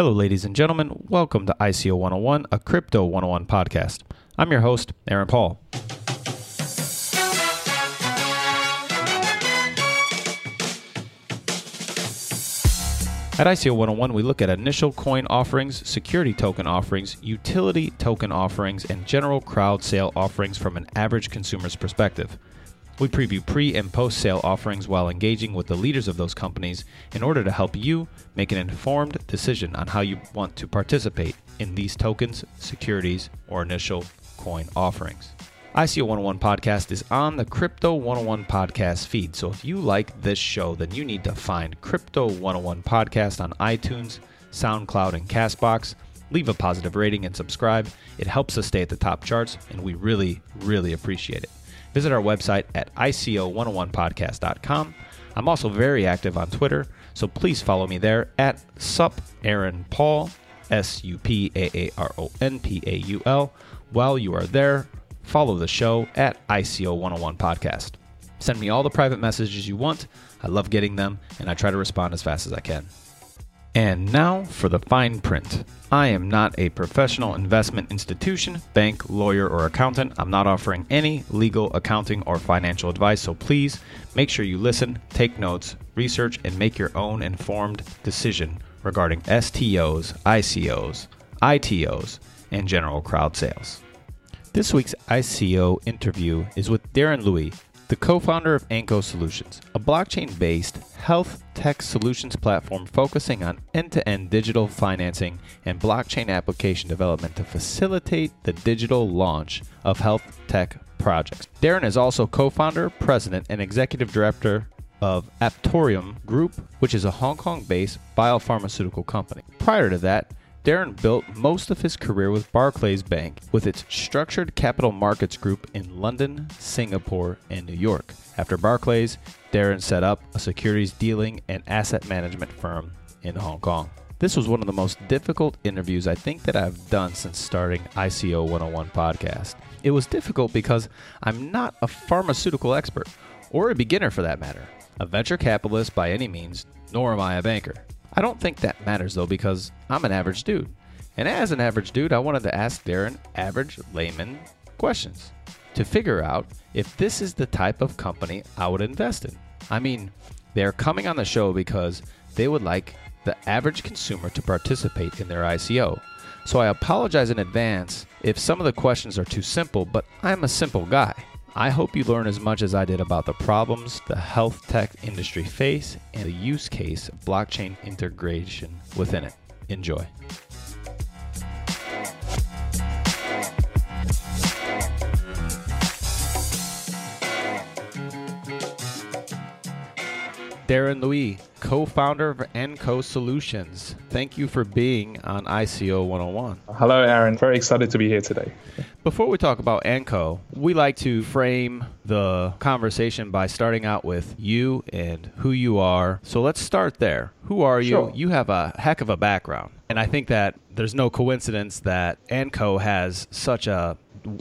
Hello, ladies and gentlemen. Welcome to ICO 101, a Crypto 101 podcast. I'm your host, Aaron Paul. At ICO 101, we look at initial coin offerings, security token offerings, utility token offerings, and general crowd sale offerings from an average consumer's perspective. We preview pre and post sale offerings while engaging with the leaders of those companies in order to help you make an informed decision on how you want to participate in these tokens, securities, or initial coin offerings. ICO 101 podcast is on the Crypto 101 podcast feed. So if you like this show, then you need to find Crypto 101 podcast on iTunes, SoundCloud, and Castbox. Leave a positive rating and subscribe. It helps us stay at the top charts, and we really, really appreciate it. Visit our website at ICO101podcast.com. I'm also very active on Twitter, so please follow me there at sup Aaron Paul, S U P A A R O N P A U L. While you are there, follow the show at ICO101 Podcast. Send me all the private messages you want. I love getting them, and I try to respond as fast as I can. And now for the fine print. I am not a professional investment institution, bank, lawyer, or accountant. I'm not offering any legal, accounting, or financial advice, so please make sure you listen, take notes, research, and make your own informed decision regarding STOs, ICOs, ITOs, and general crowd sales. This week's ICO interview is with Darren Lui, the co founder of Anko Solutions, a blockchain based health tech solutions platform focusing on end to end digital financing and blockchain application development to facilitate the digital launch of health tech projects. Darren is also co founder, president, and executive director of Aptorum Group, which is a Hong Kong based biopharmaceutical company. Prior to that, Darren built most of his career with Barclays Bank, with its structured capital markets group in London, Singapore, and New York. After Barclays, Darren set up a securities dealing and asset management firm in Hong Kong. This was one of the most difficult interviews I think that I've done since starting ICO 101 podcast. It was difficult because I'm not a pharmaceutical expert, or a beginner for that matter, a venture capitalist by any means, nor am I a banker. I don't think that matters though because I'm an average dude. And as an average dude, I wanted to ask Darren average layman questions to figure out if this is the type of company I would invest in. I mean, they're coming on the show because they would like the average consumer to participate in their ICO. So I apologize in advance if some of the questions are too simple, but I'm a simple guy. I hope you learn as much as I did about the problems the health tech industry face and the use case of blockchain integration within it. Enjoy. Darren Lui, co founder of Anko Solutions. Thank you for being on ICO 101. Hello, Aaron. Very excited to be here today. Before we talk about Anko, we like to frame the conversation by starting out with you and who you are. So let's start there. Who are you? Sure. You have a heck of a background. And I think that there's no coincidence that Anko has such a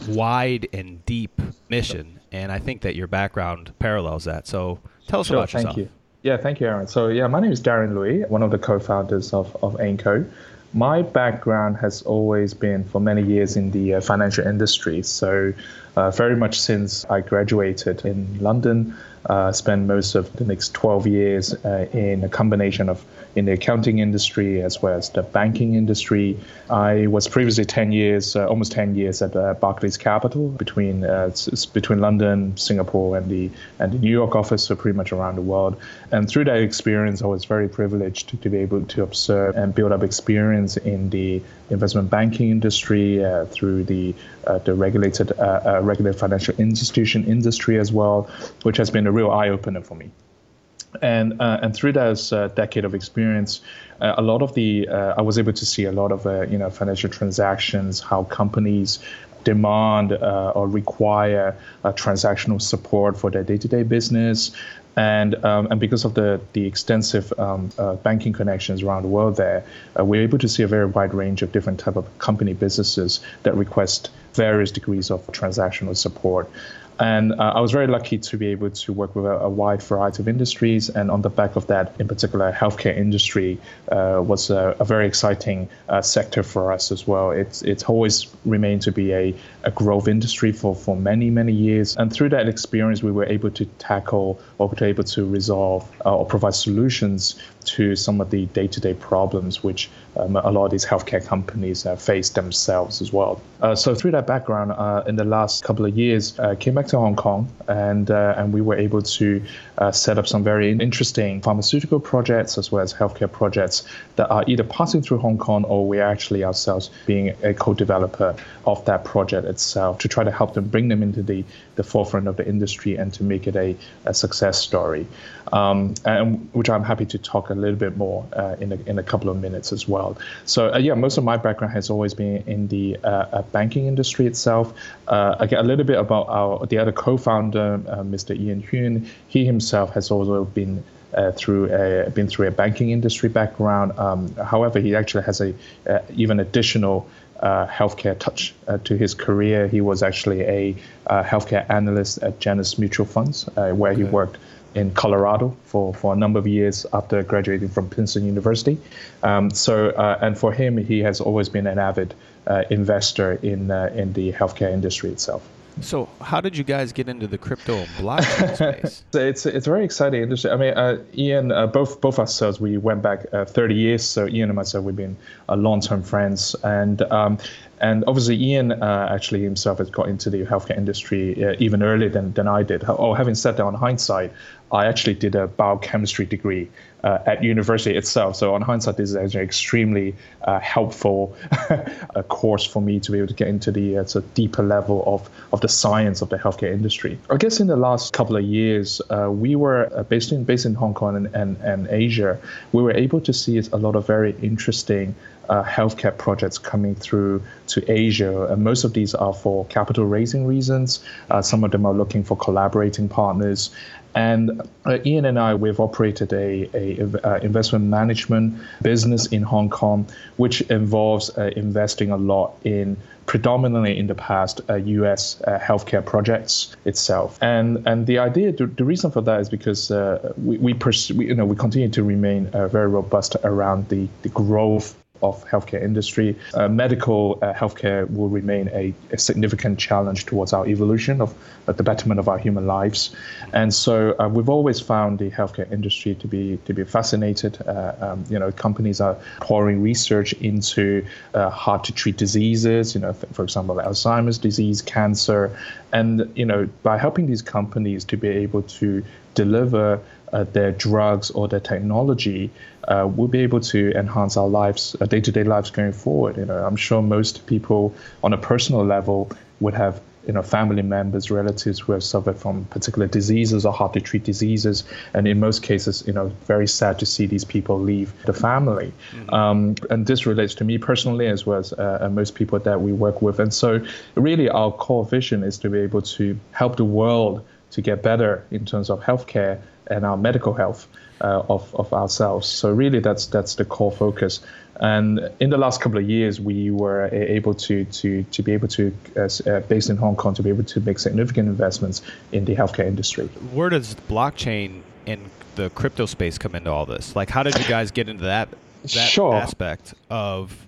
wide and deep mission. And I think that your background parallels that. So tell us Sure, about thank yourself. you. Yeah, thank you, Aaron. So, yeah, my name is Darren Lui, one of the co-founders of, of Anko. My background has always been for many years in the uh, financial industry. So, uh, very much since I graduated in London, uh, spent most of the next 12 years uh, in a combination of in the accounting industry as well as the banking industry. I was previously 10 years, uh, almost 10 years at uh, Barclays Capital between uh, between London, Singapore, and the and the New York office, so pretty much around the world. And through that experience, I was very privileged to, to be able to observe and build up experience in the investment banking industry uh, through the uh, the regulated uh, regulated financial institution industry as well, which has been a real eye opener for me and uh, and through that uh, decade of experience, uh, a lot of the uh, I was able to see a lot of uh, you know financial transactions, how companies demand uh, or require transactional support for their day-to-day business. And, um, and because of the, the extensive um, uh, banking connections around the world there, uh, we're able to see a very wide range of different type of company businesses that request various degrees of transactional support. And uh, I was very lucky to be able to work with a, a, wide variety of industries. And on the back of that, in particular, healthcare industry uh, was a, a, very exciting uh, sector for us as well. It's, it's always remained to be a, a growth industry for, for many, many years. And through that experience, we were able to tackle or were able to resolve uh, or provide solutions to some of the day-to-day problems which um, a lot of these healthcare companies uh, face themselves as well. Uh, so through that background, uh, in the last couple of years, uh, came back to Hong Kong, and uh, and we were able to set up some very interesting pharmaceutical projects as well as healthcare projects that are either passing through Hong Kong or we're actually ourselves being a co-developer of that project itself to try to help them bring them into the, the forefront of the industry and to make it a, a success story, um, and which I'm happy to talk a little bit more uh, in, a, in a couple of minutes as well. So uh, yeah, most of my background has always been in the uh, uh banking industry itself. Uh, again, a little bit about our the other co-founder, uh, Mr. Ian Huen. He himself has also been uh, through a, been through a banking industry background. Um, however, he actually has a uh, even additional uh, healthcare touch to his career. He was actually a healthcare analyst at Janus Mutual Funds, where okay. he worked in Colorado for, for a number of years after graduating from Princeton University. Um, so, uh, and for him, he has always been an avid uh, investor in uh, in the healthcare industry itself. So, how did you guys get into the crypto blockchain space? it's it's a very exciting industry. I mean, uh, Ian, uh, both both ourselves, we went back uh, 30 years. So Ian and myself, we've been uh, long-term friends, and um, and obviously Ian uh, actually himself has got into the healthcare industry uh, even earlier than, than I did. Oh, having said that, on hindsight, I actually did a biochemistry degree uh, at university itself. So on hindsight, this is actually extremely uh, helpful a course for me to be able to get into the uh, sort of deeper level of, of the science of the healthcare industry. I guess in the last couple of years, uh, we were uh, based in based in Hong Kong and, and, and Asia. We were able to see a lot of very interesting uh, healthcare projects coming through to Asia. And most of these are for capital raising reasons. Uh, some of them are looking for collaborating partners. And uh, Ian and I, we've operated a, a, a, uh, investment management business in Hong Kong, which involves uh, investing a lot in predominantly in the past uh, U.S. Uh, healthcare projects itself. And and the idea, the, the reason for that is because uh, we we, pers- we, you know we continue to remain very robust around the the growth of healthcare industry. Uh, medical uh, healthcare will remain a, a, significant challenge towards our evolution of uh, the betterment of our human lives, and so uh, we've always found the healthcare industry to be to be fascinated. Uh, um, you know, companies are pouring research into uh, hard to treat diseases. You know, for example, Alzheimer's disease, cancer, and you know, by helping these companies to be able to deliver uh, their drugs or their technology, uh, we'll be able to enhance our lives, uh, day-to-day lives going forward. You know, I'm sure most people on a personal level would have you know, family members, relatives who have suffered from particular diseases or hard to treat diseases. And in most cases, you know, very sad to see these people leave the family. Mm-hmm. Um, and this relates to me personally as well as uh, most people that we work with. And so, really, our core vision is to be able to help the world to get better in terms of healthcare and our medical health uh, of, of ourselves. So really, that's that's the core focus. And in the last couple of years, we were able to to to be able to, uh, uh, based in Hong Kong, to be able to make significant investments in the healthcare industry. Where does blockchain and the crypto space come into all this? Like, how did you guys get into that that sure. aspect of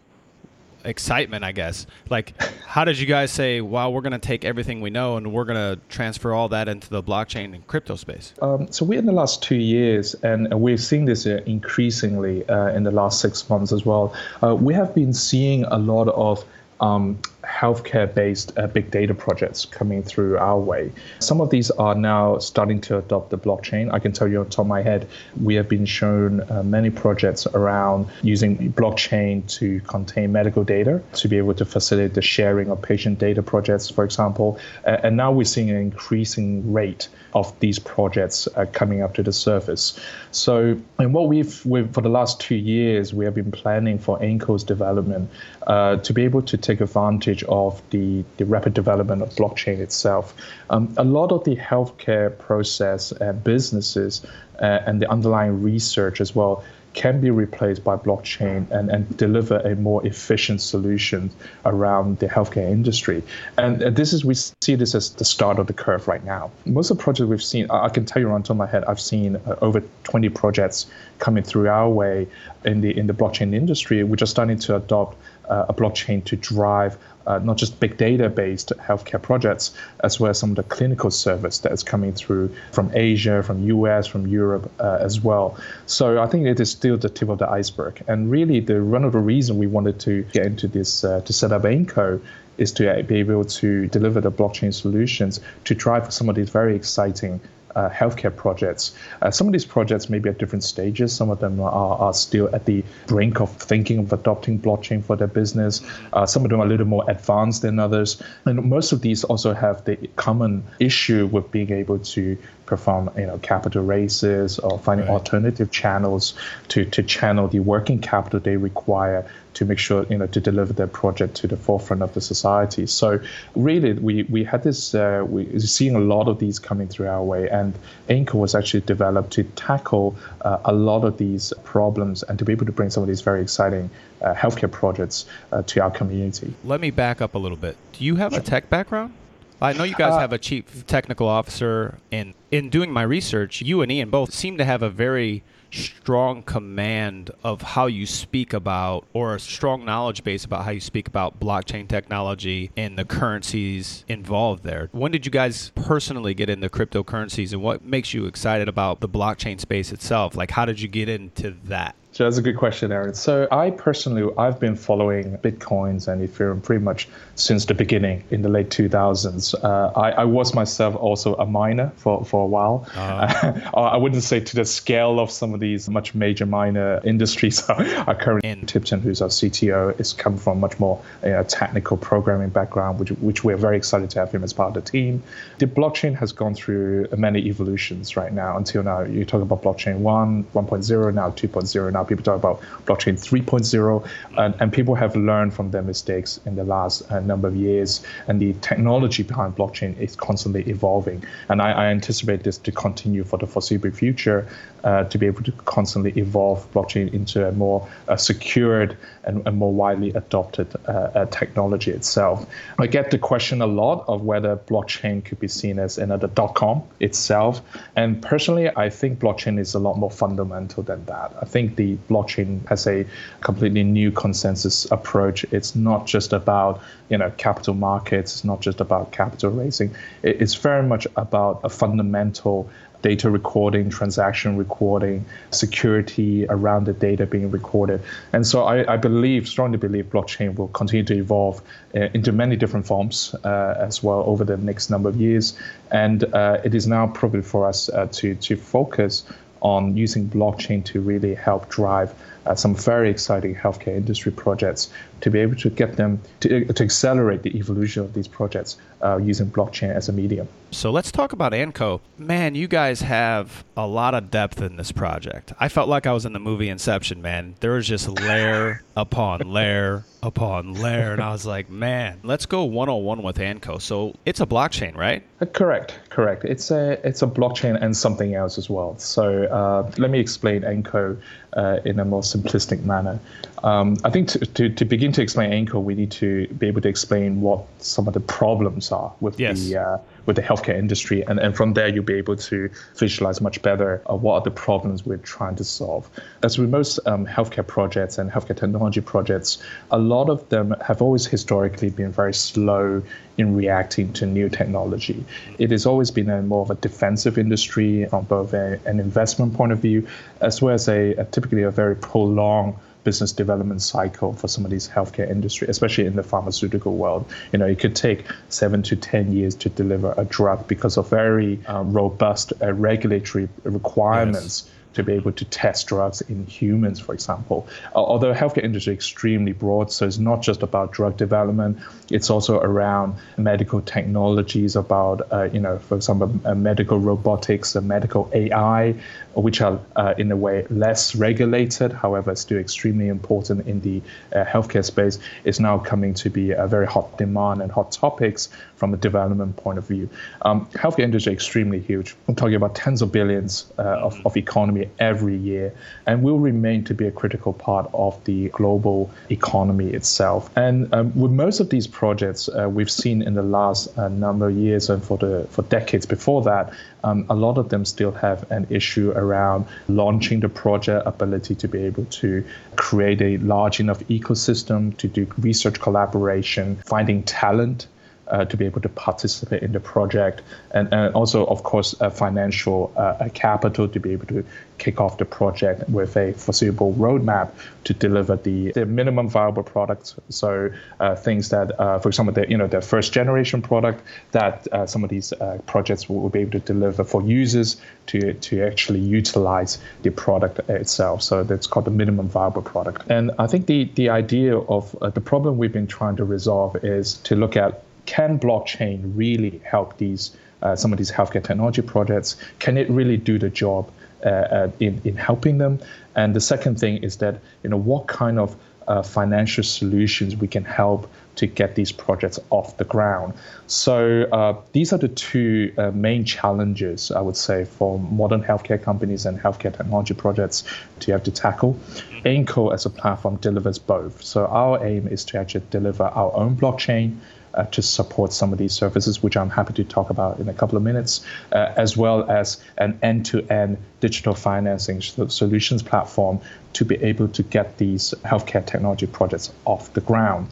excitement, I guess. Like, how did you guys say, "Wow, we're going to take everything we know and we're going to transfer all that into the blockchain and crypto space"? Um, so we in the last two years, and we've seen this uh, increasingly uh, in the last six months as well. Uh, we have been seeing a lot of um, healthcare based uh, big data projects coming through our way. Some of these are now starting to adopt the blockchain. I can tell you on top of my head, we have been shown uh, many projects around using blockchain to contain medical data to be able to facilitate the sharing of patient data projects, for example. Uh, and now we're seeing an increasing rate of these projects uh, coming up to the surface. So, and what we've, we've, for the last two years, we have been planning for AIMCO's development uh, to be able to take advantage of the, the rapid development of blockchain itself. Um, a lot of the healthcare process and businesses uh, and the underlying research as well can be replaced by blockchain and, and deliver a more efficient solution around the healthcare industry. And this is, we see this as the start of the curve right now. Most of the projects we've seen, I can tell you on top of my head, I've seen uh, over 20 projects coming through our way in the in the blockchain industry, which are starting to adopt uh, a blockchain to drive uh, not just big data based healthcare projects, as well as some of the clinical service that is coming through from Asia, from US, from Europe uh, as well. So I think it is still the tip of the iceberg. And really, the one of the reason we wanted to get into this uh, to set up AIMCO is to be able to deliver the blockchain solutions to drive some of these very exciting uh, healthcare projects. Uh, some of these projects may be at different stages. Some of them are, are still at the brink of thinking of adopting blockchain for their business. Uh, some of them are a little more advanced than others. And most of these also have the common issue with being able to perform you know capital raises or finding right. alternative channels to, to channel the working capital they require to make sure you know to deliver their project to the forefront of the society. So really, we we had this uh, we seeing a lot of these coming through our way, and Anchor was actually developed to tackle uh, a lot of these problems and to be able to bring some of these very exciting uh, healthcare projects uh, to our community. Let me back up a little bit. Do you have a tech background? I know you guys uh, have a chief technical officer, and in doing my research, you and Ian both seem to have a very strong command of how you speak about, or a strong knowledge base about how you speak about blockchain technology and the currencies involved there. When did you guys personally get into cryptocurrencies, and what makes you excited about the blockchain space itself? Like, how did you get into that? So that's a good question, Aaron. So I personally, I've been following Bitcoins and Ethereum pretty much since the beginning in the late 2000s. Uh, I, I, was myself also a miner for, for a while. Uh-huh. I wouldn't say to the scale of some of these much major miner industries. our current in Tipton, who's our CTO, is come from much more you know, technical programming background, which, which we're very excited to have him as part of the team. The blockchain has gone through many evolutions right now until now. You talk about blockchain 1, 1.0, now 2.0, now now. People talk about blockchain 3.0, and, and people have learned from their mistakes in the last uh, number of years. And the technology behind blockchain is constantly evolving. And I, I anticipate this to continue for the foreseeable future uh, to be able to constantly evolve blockchain into a more uh, secured and, and, more widely adopted uh, uh, technology itself. I get the question a lot of whether blockchain could be seen as another dot com itself. And personally, I think blockchain is a lot more fundamental than that. I think the blockchain has a completely new consensus approach. It's not just about you know capital markets. It's not just about capital raising. It's very much about a fundamental data recording, transaction recording, security around the data being recorded. And so I, I believe, strongly believe, blockchain will continue to evolve uh, into many different forms uh, as well over the next number of years. And uh, it is now appropriate for us uh, to, to focus on using blockchain to really help drive uh, some very exciting healthcare industry projects to be able to get them to, to accelerate the evolution of these projects uh, using blockchain as a medium. So let's talk about ANCO. Man, you guys have a lot of depth in this project. I felt like I was in the movie Inception, man. There was just layer upon layer upon layer. And I was like, man, let's go 101 with ANCO. So it's a blockchain, right? Uh, correct, correct. It's a it's a blockchain and something else as well. So uh, let me explain AIMCO uh, in a more simplistic manner. Um, I think to, to, to, begin to explain AIMCO, we need to be able to explain what some of the problems are with yes. the uh, with the healthcare industry, and, and from there you'll be able to visualize much better uh, what are the problems we're trying to solve. As with most um, healthcare projects and healthcare technology projects, a lot of them have always historically been very slow in reacting to new technology. It has always been a more of a defensive industry from both a, an investment point of view, as well as a, a typically a very prolonged business development cycle for some of these healthcare industry, especially in the pharmaceutical world. You know, it could take seven to ten years to deliver a drug because of very uh, robust uh, regulatory requirements. Yes to be able to test drugs in humans, for example. Although healthcare industry is extremely broad, so it's not just about drug development. It's also around medical technologies, about uh, you know, for example, uh, medical robotics, medical AI, which are uh, in a way less regulated, however, still extremely important in the uh, healthcare space. Is now coming to be a very hot demand and hot topics from a development point of view. Um, healthcare industry is extremely huge. I'm talking about tens of billions uh, of, of economy every year and will remain to be a critical part of the global economy itself. And um, with most of these projects, uh, we've seen in the last uh, number of years and for the for decades before that, um, a lot of them still have an issue around launching the project, ability to be able to create a large enough ecosystem to do research collaboration, finding talent uh, to be able to participate in the project, and, and also, of course, a financial uh, capital to be able to kick off the project with a foreseeable roadmap to deliver the, the minimum viable products. So uh, things that, uh, for example, the you know the first generation product that uh, some of these uh, projects will, will, be able to deliver for users to to actually utilize the product itself. So that's called the minimum viable product. And I think the the idea of the problem we've been trying to resolve is to look at can blockchain really help these uh, some of these healthcare technology projects? Can it really do the job uh, uh, in in helping them? And the second thing is that you know what kind of uh, financial solutions we can help to get these projects off the ground. So uh, these are the two uh, main challenges I would say for modern healthcare companies and healthcare technology projects to have to tackle. AIMCO as a platform delivers both. So our aim is to actually deliver our own blockchain uh, to support some of these services, which I'm happy to talk about in a couple of minutes, uh, as well as an end to end digital financing solutions platform to be able to get these healthcare technology projects off the ground.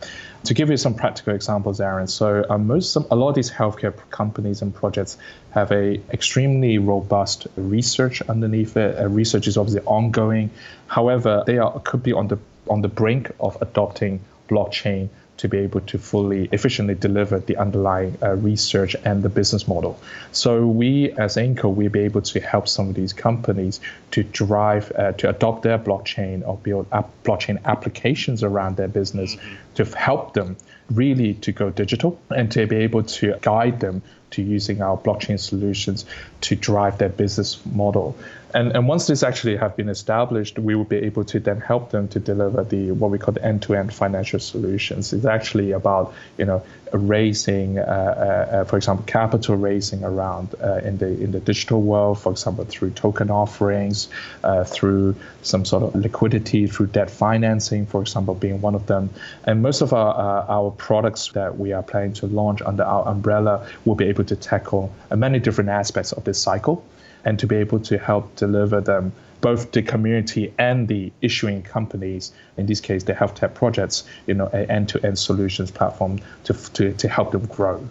To give you some practical examples, Aaron, so uh, most a lot of these healthcare companies and projects have a extremely robust research underneath it. Uh, research is obviously ongoing. However, they are could be on the on the brink of adopting blockchain to be able to fully efficiently deliver the underlying uh, research and the business model. So we as AIMCO, we'll be able to help some of these companies to drive, uh, to adopt their blockchain or build up blockchain applications around their business mm-hmm. to help them really to go digital and to be able to guide them to using our blockchain solutions to drive their business model. And, and once this actually have been established, we will be able to then help them to deliver the what we call the end-to-end financial solutions. It's actually about you know raising, uh, uh, uh, for example, capital raising around uh, in the in the digital world, for example, through token offerings, uh, through some sort of liquidity, through debt financing, for example, being one of them. And most of our uh, our products that we are planning to launch under our umbrella will be able to tackle many different aspects of this cycle and to be able to help deliver them both the community and the issuing companies, in this case, the health tech projects, you know, an end-to-end solutions platform to, to, to help them grow.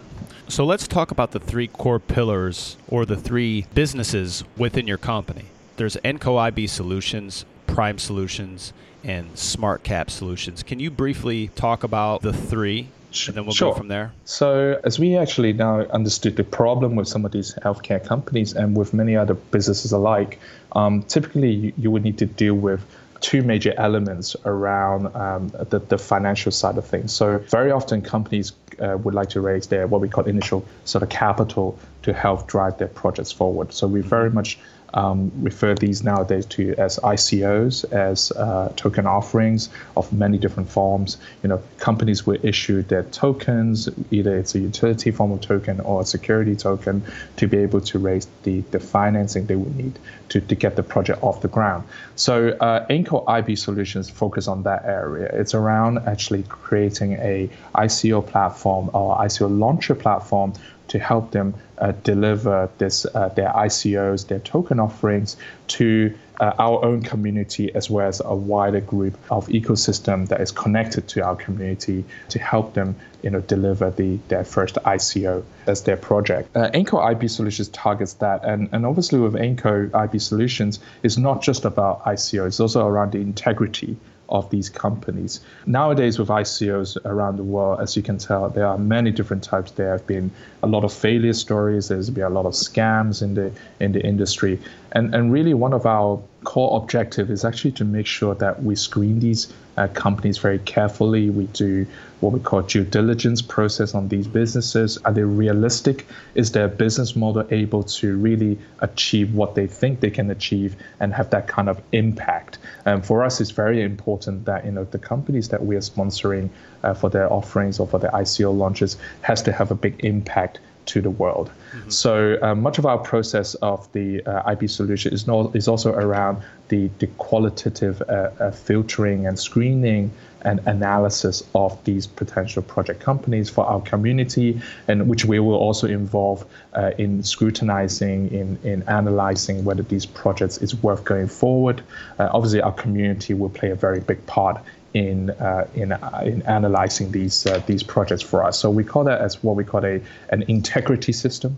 So let's talk about the three core pillars or the three businesses within your company. There's AIMCO IB Solutions, Prime Solutions, and SmartCap Solutions. Can you briefly talk about the three and then we'll sure. go from there. So, as we actually now understood the problem with some of these healthcare companies and with many other businesses alike, um, typically you, you, would need to deal with two major elements around um, the, the financial side of things. So, very often companies uh, would like to raise their what we call initial sort of capital to help drive their projects forward. So, we very much um, refer these nowadays to as ICOs, as uh, token offerings of many different forms. You know, companies will issue their tokens, either it's a utility form of token or a security token, to be able to raise the, the financing they would need to, to get the project off the ground. So uh, AIMCO IB Solutions focus on that area. It's around actually creating a ICO platform or ICO launcher platform to help them uh, deliver this uh, their ICOs, their token offerings to uh, our own community as well as a wider group of ecosystem that is connected to our community to help them you know deliver the their first ICO as their project. Uh, AIMCO IB Solutions targets that and, and obviously with AIMCO IB Solutions it's not just about ICO, it's also around the integrity of these companies. Nowadays, with ICOs around the world, as you can tell, there are many different types. There have been a lot of failure stories. There's been a lot of scams in the in the industry, and and really one of our core objective is actually to make sure that we screen these uh, companies very carefully. We do what we call due diligence process on these businesses. Are they realistic? Is their business model able to really achieve what they think they can achieve and have that kind of impact? And for us, it's very important that you know the companies that we are sponsoring uh, for their offerings or for their ICO launches has to have a big impact to the world. Mm-hmm. So uh, much of our process of the uh, IB solution is, not, is also around the, the qualitative uh, uh, filtering and screening and analysis of these potential project companies for our community, and which we will also involve uh, in scrutinizing, in, in analyzing whether these projects is worth going forward. Uh, obviously, our community will play a very big part in uh, in uh, in analyzing these uh, these projects for us. So we call that as what we call a an integrity system.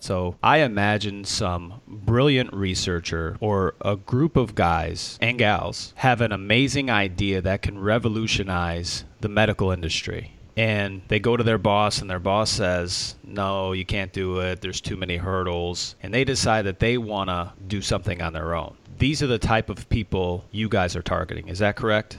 So I imagine some brilliant researcher or a group of guys and gals have an amazing idea that can revolutionize the medical industry. And they go to their boss, and their boss says, No, you can't do it. There's too many hurdles. And they decide that they want to do something on their own. These are the type of people you guys are targeting. Is that correct?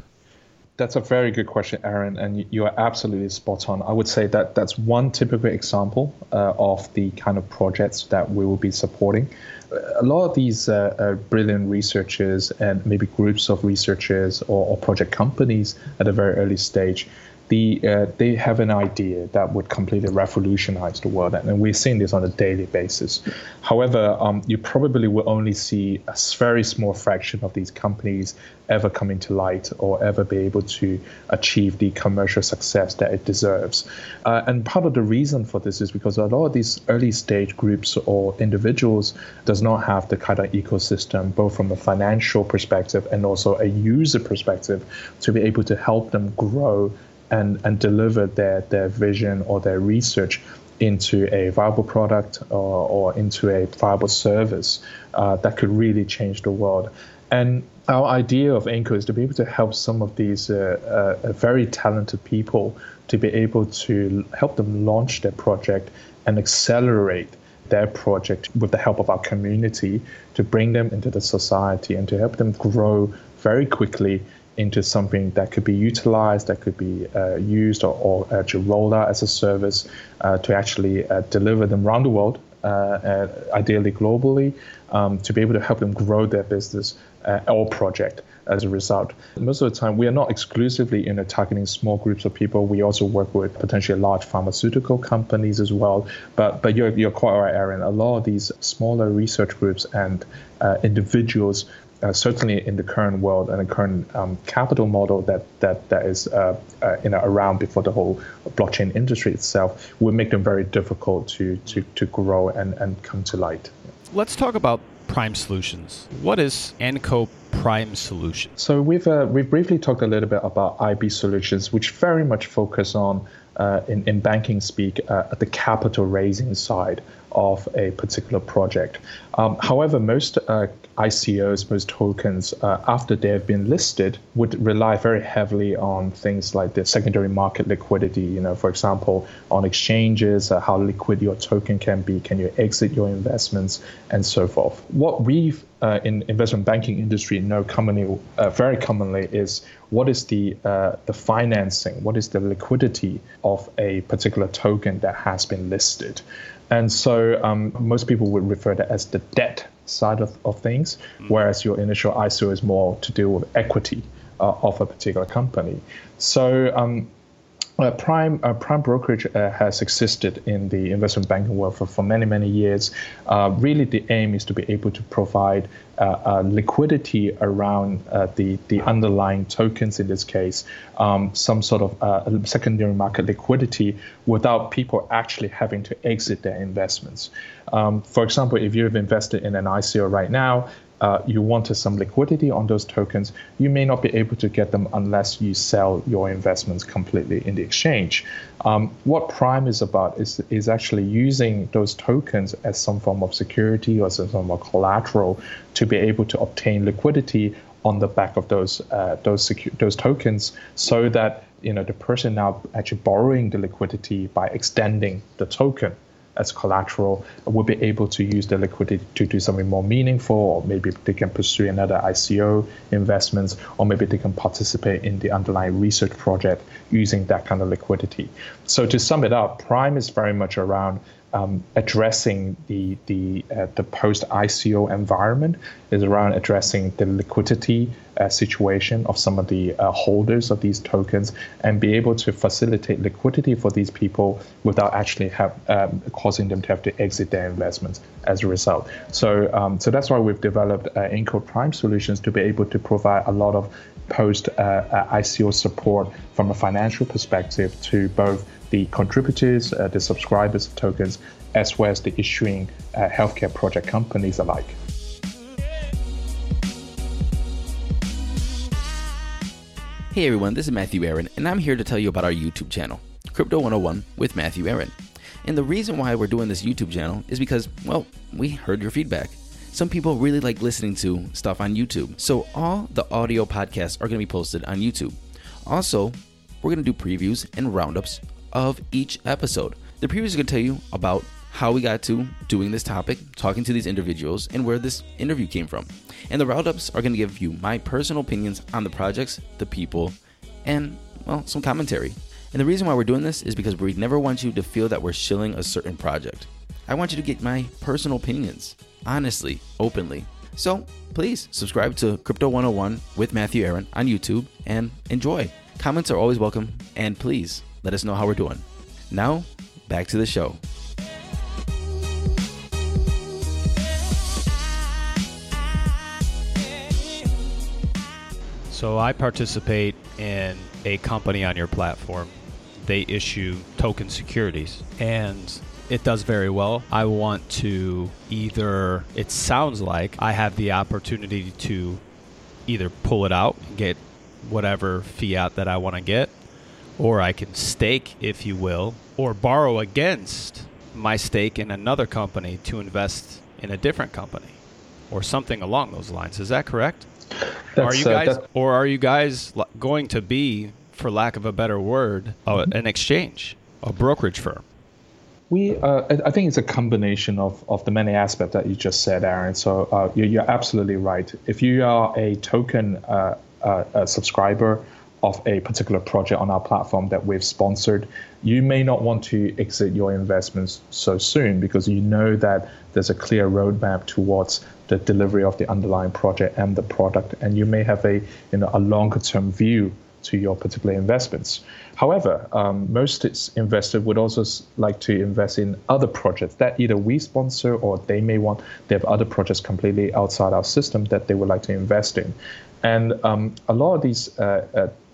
That's a very good question, Aaron, and you are absolutely spot on. I would say that that's one typical example uh, of the kind of projects that we will be supporting. A lot of these uh, uh, brilliant researchers and maybe groups of researchers or, or project companies at a very early stage the uh, they have an idea that would completely revolutionize the world, and we're seeing this on a daily basis. However, um, you probably will only see a very small fraction of these companies ever coming to light or ever be able to achieve the commercial success that it deserves. Uh, and part of the reason for this is because a lot of these early stage groups or individuals does not have the kind of ecosystem, both from a financial perspective and also a user perspective, to be able to help them grow and, and deliver their, their vision or their research into a viable product or, or into a viable service uh, that could really change the world. And our idea of AIMCO is to be able to help some of these uh, uh, very talented people to be able to help them launch their project and accelerate their project with the help of our community to bring them into the society and to help them grow very quickly into something that could be utilized, that could be uh, used or, or actually rolled out as a service uh, to actually uh, deliver them around the world, uh, ideally globally, um, to be able to help them grow their business uh, or project as a result. Most of the time, we are not exclusively you know, targeting small groups of people. We also work with potentially large pharmaceutical companies as well. But but you're, you're quite right, Aaron. A lot of these smaller research groups and uh, individuals uh, certainly in the current world and the current um, capital model that that that is uh, uh, you know around before the whole blockchain industry itself will make them very difficult to to, to grow and, and come to light. Let's talk about Prime Solutions. What is AIMCO Prime Solutions? So we've uh, we've briefly talked a little bit about IB Solutions, which very much focus on uh, in, in banking speak uh, at the capital raising side of a particular project. Um, however, most uh, ICOs, most tokens, uh, after they have been listed, would rely very heavily on things like the secondary market liquidity. You know, for example, on exchanges, uh, how liquid your token can be, can you exit your investments, and so forth. What we've uh, in investment banking industry know commonly, uh, very commonly, is what is the uh, the financing, what is the liquidity of a particular token that has been listed. And so um, most people would refer to as the debt side of, of things, mm-hmm. whereas your initial ICO is more to do with equity uh, of a particular company. So um, uh, prime uh, prime brokerage uh, has existed in the investment banking world for, for many many years. Uh, really, the aim is to be able to provide uh, uh, liquidity around the the underlying tokens. In this case, um, some sort of secondary market liquidity without people actually having to exit their investments. Um, for example, if you've invested in an ICO right now, uh, you wanted some liquidity on those tokens, you may not be able to get them unless you sell your investments completely in the exchange. Um, what Prime is about is, is actually using those tokens as some form of security or some form of collateral to be able to obtain liquidity on the back of those uh, those secu- those tokens, so that you know the person now actually borrowing the liquidity by extending the token as collateral will be able to use the liquidity to do something more meaningful, or maybe they can pursue another ICO investments, or maybe they can participate in the underlying research project using that kind of liquidity. So to sum it up, Prime is very much around um, addressing the the uh, the post ICO environment is around addressing the liquidity uh, situation of some of the uh, holders of these tokens and be able to facilitate liquidity for these people without actually have um, causing them to have to exit their investments as a result. So um, so that's why we've developed uh, Encode Prime solutions to be able to provide a lot of post uh, uh, ICO support from a financial perspective to both the contributors, uh, the subscribers of tokens, as well as the issuing uh, healthcare project companies alike. Hey everyone, this is Matthew Aaron, and I'm here to tell you about our YouTube channel, Crypto 101 with Matthew Aaron. And the reason why we're doing this YouTube channel is because, well, we heard your feedback. Some people really like listening to stuff on YouTube. So all the audio podcasts are going to be posted on YouTube. Also, we're going to do previews and roundups of each episode. The previews is going to tell you about how we got to doing this topic, talking to these individuals, and where this interview came from. And the roundups are going to give you my personal opinions on the projects, the people, and, well, some commentary. And the reason why we're doing this is because we never want you to feel that we're shilling a certain project. I want you to get my personal opinions, honestly, openly. So please subscribe to Crypto 101 with Matthew Aaron on YouTube and enjoy. Comments are always welcome, and please let us know how we're doing. Now, back to the show. So I participate in a company on your platform. They issue token securities and it does very well. I want to either, it sounds like I have the opportunity to either pull it out and get whatever fiat that I want to get, or I can stake, if you will, or borrow against my stake in another company to invest in a different company, or something along those lines. Is that correct? are you uh, guys, uh, or are you guys going to be, for lack of a better word, uh, an exchange, a brokerage firm? We, uh, I think it's a combination of, of the many aspects that you just said, Aaron. So uh, you're, you're, absolutely right. If you are a token uh, a subscriber of a particular project on our platform that we've sponsored, you may not want to exit your investments so soon because you know that there's a clear roadmap towards the delivery of the underlying project and the product, and you may have a you know a longer term view to your particular investments. However, um, most investors would also like to invest in other projects that either we sponsor or they may want, they have other projects completely outside our system that they would like to invest in. And um, a lot of these uh, uh,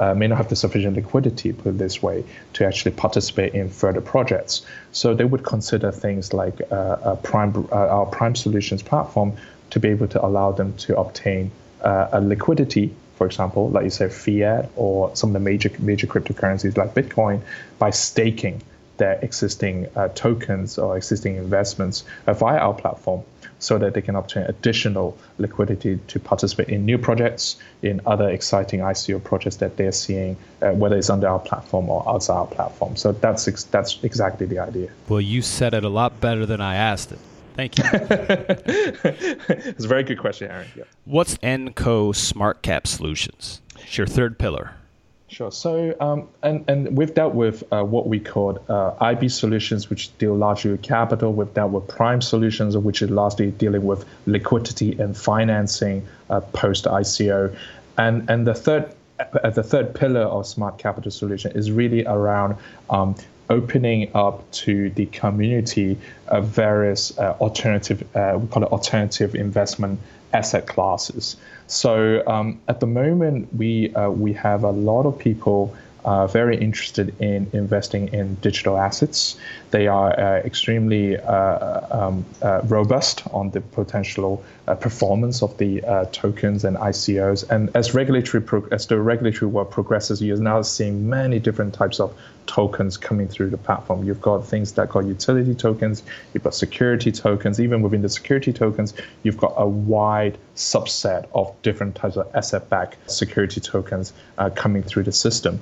Uh, may not have the sufficient liquidity, put it this way, to actually participate in further projects. So they would consider things like uh, Prime, uh, our Prime Solutions platform to be able to allow them to obtain uh, a liquidity, for example, like you said, fiat or some of the major major cryptocurrencies like Bitcoin, by staking their existing uh, tokens or existing investments via our platform so that they can obtain additional liquidity to participate in new projects, in other exciting ICO projects that they're seeing, uh, whether it's under our platform or outside our platform. So that's ex- that's exactly the idea. Well, you said it a lot better than I asked it. Thank you. it's a very good question, Aaron. Yeah. What's Enco Smart Cap Solutions? It's your third pillar. Sure. So, um, and, and we've dealt with uh, what we call uh, IB solutions, which deal largely with capital. We've dealt with prime solutions, which is largely dealing with liquidity and financing uh, post ICO. And, and the third uh, the third pillar of smart capital solution is really around um, opening up to the community of various uh, alternative, uh, we call it alternative investment asset classes. So um, at the moment, we uh, we have a lot of people uh, very interested in investing in digital assets. They are uh, extremely uh, um, uh, robust on the potential uh, performance of the uh, tokens and ICOs. And as regulatory pro- as the regulatory world progresses, you're now seeing many different types of tokens coming through the platform. You've got things that called utility tokens, you've got security tokens. Even within the security tokens, you've got a wide subset of different types of asset-backed security tokens uh, coming through the system.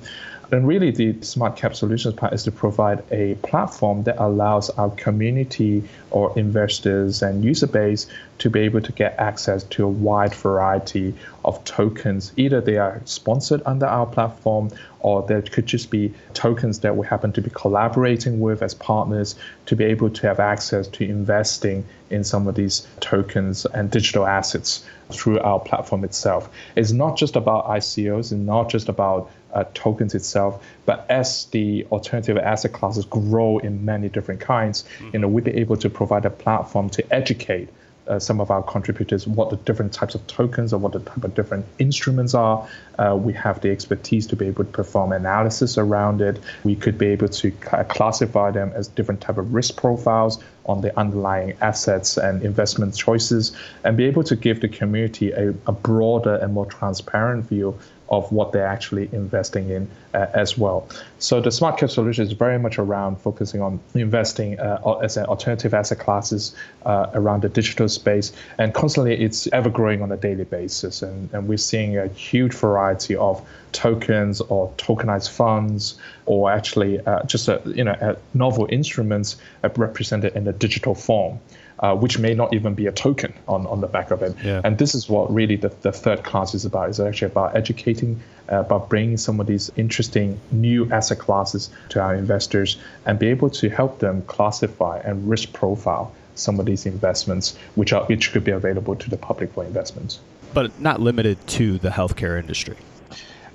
And really, the Smart Cap Solutions part is to provide a platform that allows our community or investors and user base to be able to get access to a wide variety of tokens. Either they are sponsored under our platform or there could just be tokens that we happen to be collaborating with as partners to be able to have access to investing in some of these tokens and digital assets through our platform itself. It's not just about ICOs and not just about uh, tokens itself, but as the alternative asset classes grow in many different kinds, you know, we'll be able to provide a platform to educate uh, some of our contributors what the different types of tokens or what the type of different instruments are. Uh, we have the expertise to be able to perform analysis around it. We could be able to cl- classify them as different type of risk profiles on the underlying assets and investment choices, and be able to give the community a, a broader and more transparent view of what they're actually investing in uh, as well. So the smart cap solution is very much around focusing on investing uh, as an alternative asset classes uh, around the digital space, and constantly it's ever growing on a daily basis, and, and we're seeing a huge variety of tokens or tokenized funds or actually uh, just a, you know novel instruments represented in a digital form uh, which may not even be a token on, on the back of it. Yeah. And this is what really the, the third class is about. It's actually about educating, uh, about bringing some of these interesting new asset classes to our investors and be able to help them classify and risk profile some of these investments, which are which could be available to the public for investments. But not limited to the healthcare industry.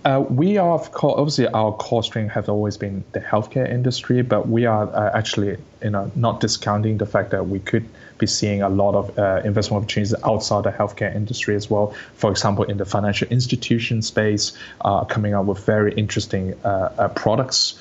Uh, we are, of course, obviously, our core strength has always been the healthcare industry, but we are uh, actually, you know, not discounting the fact that we could be seeing a lot of uh, investment opportunities outside the healthcare industry as well. For example, in the financial institution space, uh, coming up with very interesting uh, uh products,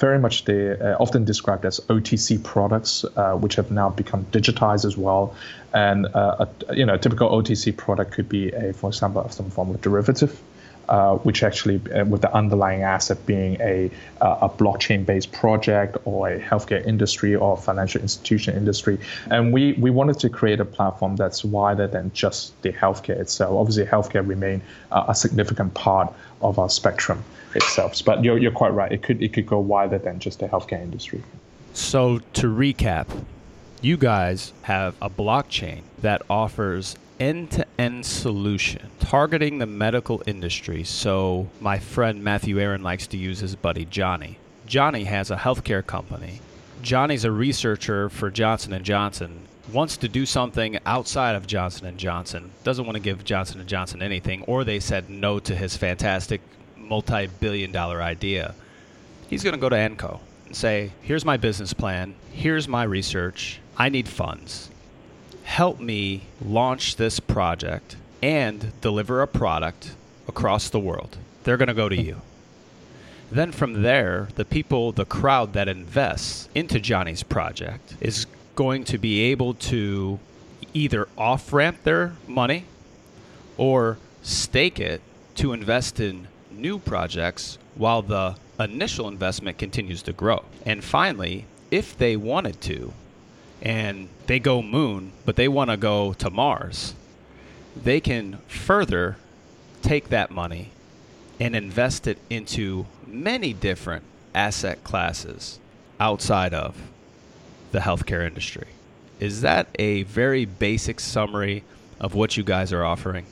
very much they often described as OTC products, which have now become digitized as well. And a, you know, a typical OTC product could be a, for example, some form of derivative uh, which actually, uh, with the underlying asset being a, uh, a blockchain-based project or a healthcare industry or financial institution industry. And we, we wanted to create a platform that's wider than just the healthcare itself. Obviously, healthcare remain uh, a significant part of our spectrum itself. But you're, you're quite right. It could, it could go wider than just the healthcare industry. So to recap, you guys have a blockchain that offers end to end solution targeting the medical industry. So, my friend Matthew Aaron likes to use his buddy Johnny. Johnny has a healthcare company. Johnny's a researcher for Johnson & Johnson. Wants to do something outside of Johnson & Johnson. Doesn't want to give Johnson & Johnson anything or they said no to his fantastic multi-billion dollar idea. He's going to go to AIMCO and say, "Here's my business plan. Here's my research. I need funds help me launch this project and deliver a product across the world. They're going to go to you. Then from there, the people, the crowd that invests into Johnny's project is going to be able to either off ramp their money or stake it to invest in new projects while the initial investment continues to grow. And finally, if they wanted to, and they go moon, but they want to go to Mars, they can further take that money and invest it into many different asset classes outside of the healthcare industry. Is that a very basic summary of what you guys are offering?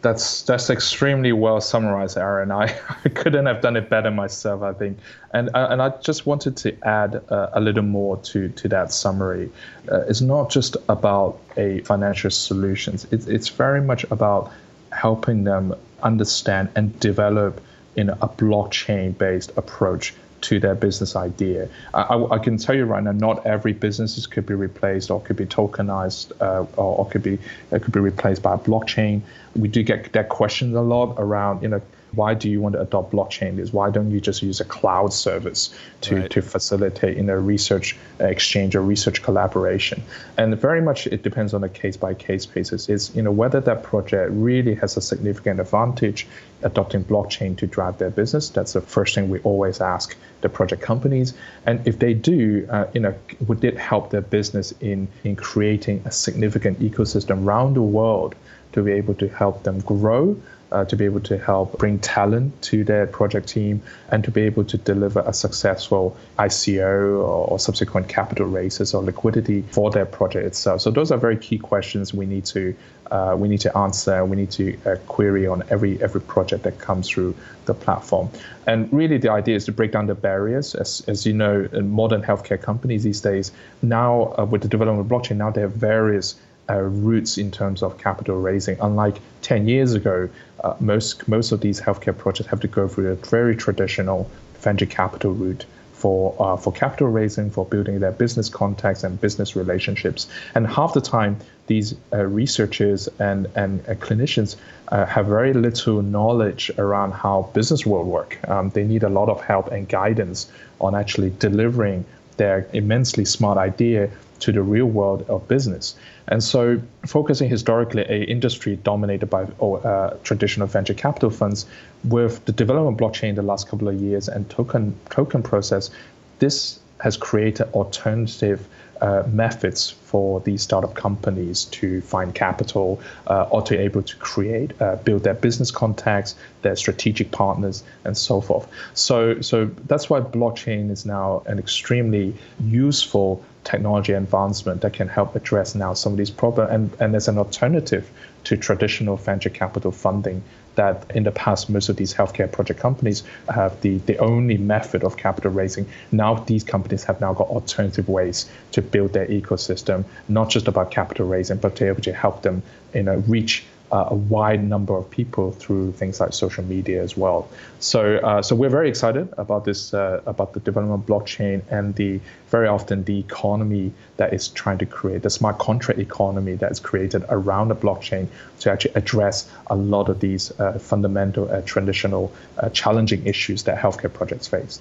That's that's extremely well summarized, Aaron. I, I couldn't have done it better myself, I think. And uh, and I just wanted to add uh, a little more to to that summary. Uh, it's not just about a financial solutions. It's it's very much about helping them understand and develop in a blockchain based approach to their business idea. I, I, can tell you right now, not every business could be replaced or could be tokenized uh, or, or, could be uh, could be replaced by a blockchain. We do get that question a lot around, you know, why do you want to adopt blockchain? Is why don't you just use a cloud service to, right. to facilitate in a research exchange or research collaboration? And very much it depends on a case by case basis. Is you know whether that project really has a significant advantage adopting blockchain to drive their business. That's the first thing we always ask the project companies. And if they do uh, you know would it help their business in in creating a significant ecosystem around the world to be able to help them grow uh, to be able to help bring talent to their project team and to be able to deliver a successful ICO or, or, subsequent capital raises or liquidity for their project itself. So those are very key questions we need to uh, we need to answer. We need to uh, query on every every project that comes through the platform. And really, the idea is to break down the barriers. As, as you know, modern healthcare companies these days now, uh, with the development of blockchain, now they have various uh, routes in terms of capital raising. Unlike 10 years ago, uh, most most of these healthcare projects have to go through a very traditional venture capital route for uh, for capital raising, for building their business contacts and business relationships. And half the time, these uh, researchers and and uh, clinicians uh, have very little knowledge around how business will work. Um, they need a lot of help and guidance on actually delivering their immensely smart idea to the real world of business. And so, focusing historically a industry dominated by uh, traditional venture capital funds, with the development of blockchain in the last couple of years and token token process, this has created alternative uh, methods for these startup companies to find capital uh, or to able to create, uh, build their business contacts, their strategic partners, and so forth. So, so that's why blockchain is now an extremely useful technology advancement that can help address now some of these problems and, and as an alternative to traditional venture capital funding that in the past most of these healthcare project companies have the, the only method of capital raising. Now these companies have now got alternative ways to build their ecosystem, not just about capital raising, but to be able to help them you know, reach uh, a wide number of people through things like social media as well. So, uh, so we're very excited about this, uh, about the development of blockchain and the very often the economy that is trying to create the smart contract economy that is created around the blockchain to actually address a lot of these uh, fundamental, uh, traditional, uh, challenging issues that healthcare projects face.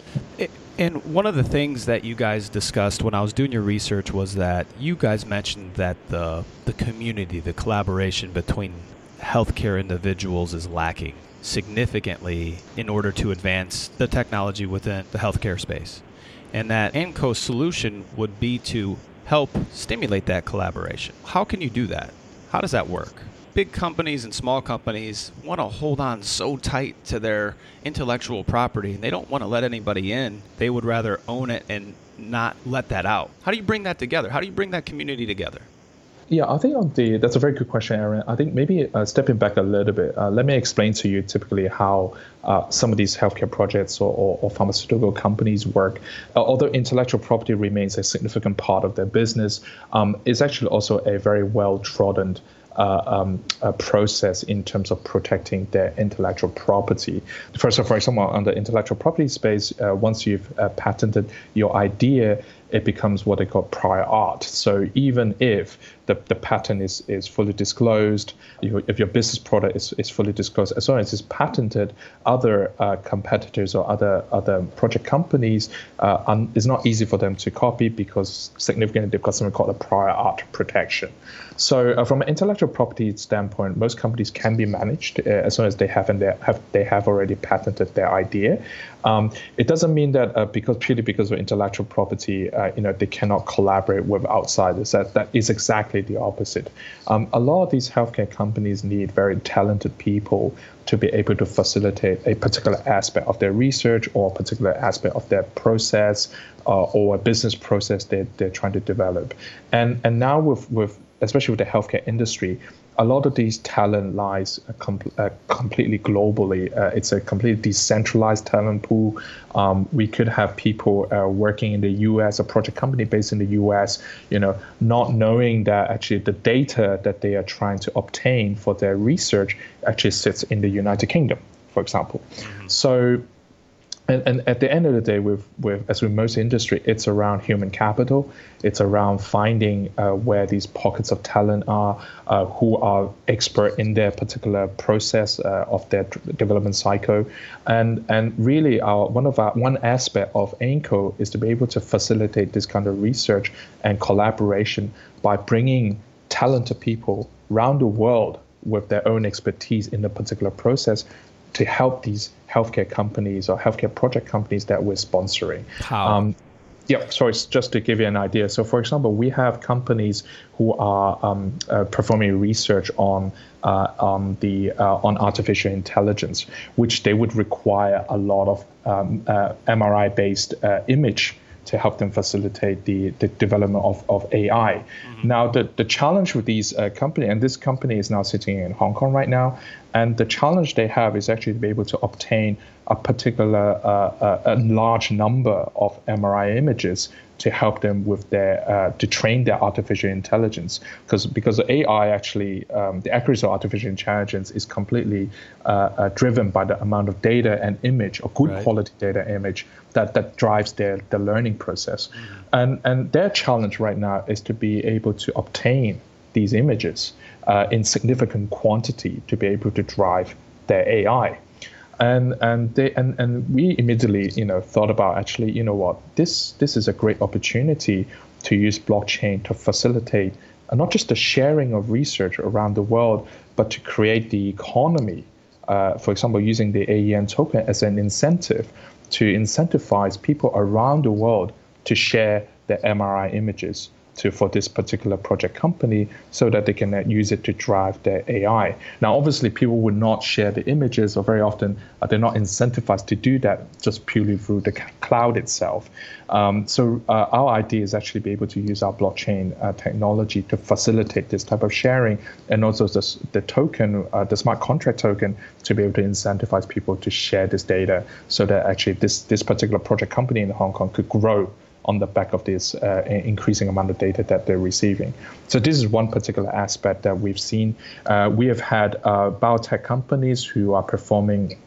And one of the things that you guys discussed when I was doing your research was that you guys mentioned that the the community, the collaboration between healthcare individuals is lacking significantly in order to advance the technology within the healthcare space. And that AIMCO's solution would be to help stimulate that collaboration. How can you do that? How does that work? Big companies and small companies want to hold on so tight to their intellectual property and they don't want to let anybody in. They would rather own it and not let that out. How do you bring that together? How do you bring that community together? Yeah, I think on the that's a very good question, Aaron. I think maybe uh, stepping back a little bit, uh, let me explain to you typically how uh, some of these healthcare projects or, or, or pharmaceutical companies work. Uh, although intellectual property remains a significant part of their business, um, it's actually also a very well trodden uh, um, process in terms of protecting their intellectual property. First of all, for example, on the intellectual property space, uh, once you've uh, patented your idea, it becomes what they call prior art. So even if the, the patent is, is fully disclosed, if your business product is, is fully disclosed, as long as it's patented, other uh, competitors or other other project companies, uh, un, it's not easy for them to copy because significantly they've got something called a prior art protection. So uh, from an intellectual property standpoint, most companies can be managed uh, as long as they have, and they have they have already patented their idea. Um, it doesn't mean that uh, because purely because of intellectual property, uh, you know, they cannot collaborate with outsiders. That that is exactly the opposite. Um, a lot of these healthcare companies need very talented people to be able to facilitate a particular aspect of their research or a particular aspect of their process uh, or a business process that they're trying to develop. And and now with with especially with the healthcare industry, a lot of these talent lies com- uh, completely globally. Uh, it's a completely decentralized talent pool. Um, we could have people uh, working in the U.S., a project company based in the U.S., you know, not knowing that actually the data that they are trying to obtain for their research actually sits in the United Kingdom, for example. Mm-hmm. So and, and at the end of the day, with, with as with most industry, it's around human capital. It's around finding uh, where these pockets of talent are, uh, who are expert in their particular process uh, of their development cycle, and and really, our one of our one aspect of AIMCO is to be able to facilitate this kind of research and collaboration by bringing talented people around the world with their own expertise in a particular process to help these healthcare companies or healthcare project companies that we're sponsoring. How? Um, yeah, sorry, just to give you an idea. So, for example, we have companies who are um, uh, performing research on uh, on the uh, on artificial intelligence, which they would require a lot of um, uh, MRI-based uh, image to help them facilitate the, the development of, of AI. Mm-hmm. Now, the, the challenge with these uh, company, and this company is now sitting in Hong Kong right now, and the challenge they have is actually to be able to obtain a particular uh, a, a large number of MRI images to help them with their uh, to train their artificial intelligence because because AI actually um, the accuracy of artificial intelligence is completely uh, uh, driven by the amount of data and image or good right. quality data image that that drives their the learning process mm-hmm. and and their challenge right now is to be able to obtain these images uh, in significant quantity to be able to drive their AI and and they and, and we immediately you know thought about actually you know what? This this is a great opportunity to use blockchain to facilitate uh, not just the sharing of research around the world but to create the economy uh, for example using the AEN token as an incentive to incentivize people around the world to share their MRI images to for this particular project company so that they can uh, use it to drive their AI. Now, obviously, people would not share the images, or very often uh, they're not incentivized to do that just purely through the cloud itself. Um, so, uh, our idea is actually be able to use our blockchain uh, technology to facilitate this type of sharing, and also the, the token, uh, the smart contract token, to be able to incentivize people to share this data, so that actually this this particular project company in Hong Kong could grow on the back of this uh, increasing amount of data that they're receiving. So this is one particular aspect that we've seen. Uh, we have had uh, biotech companies who are performing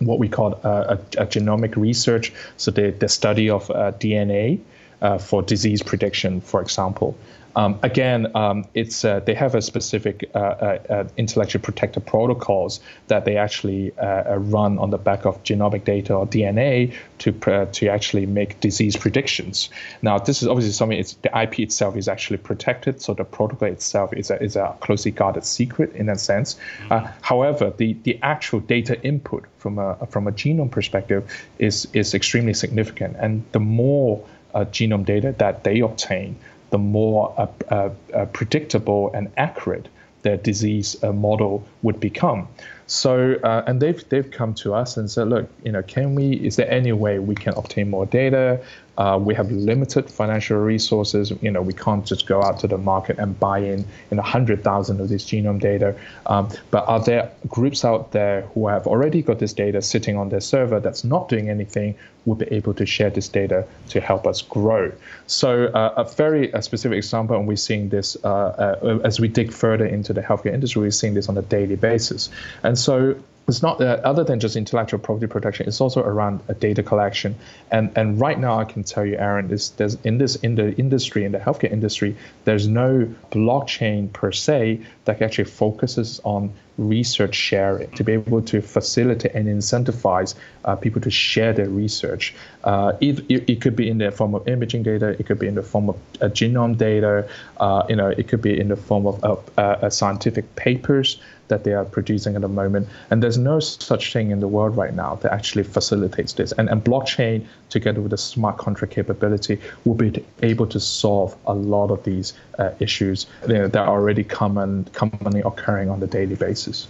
what we call a, a genomic research, so the, the study of uh, DNA uh, for disease prediction, for example. Um, again, um, it's uh, they have a specific uh, uh, uh intellectually protected protocols that they actually uh, uh, run on the back of genomic data or DNA to to actually make disease predictions. Now, this is obviously something. It's the IP itself is actually protected, so the protocol itself is a, is a closely guarded secret in that sense. Mm-hmm. however, the the actual data input from a from a genome perspective is is extremely significant, and the more genome data that they obtain, the more uh, uh, uh, predictable and accurate their disease model would become. So, uh, and they've they've come to us and said, look, you know, can we? Is there any way we can obtain more data? Uh, we have limited financial resources. You know, we can't just go out to the market and buy in in a hundred thousand of this genome data. Um, but are there groups out there who have already got this data sitting on their server that's not doing anything? Will be able to share this data to help us grow. So, uh, a very a specific example, and we're seeing this uh, uh as we dig further into the healthcare industry. We're seeing this on a daily basis, and so it's not uh, other than just intellectual property protection. It's also around a data collection. And and right now, I can tell you, Aaron, is there's in this in the industry in the healthcare industry, there's no blockchain per se that actually focuses on research sharing to be able to facilitate and incentivize uh, people to share their research. Uh, it, it, could be in the form of imaging data, it could be in the form of uh, genome data, uh, you know, it could be in the form of uh, scientific papers that they are producing at the moment. And there's no such thing in the world right now that actually facilitates this. And, and blockchain, together with the smart contract capability, will be able to solve a lot of these uh, issues you know, that are already common, commonly occurring on a daily basis.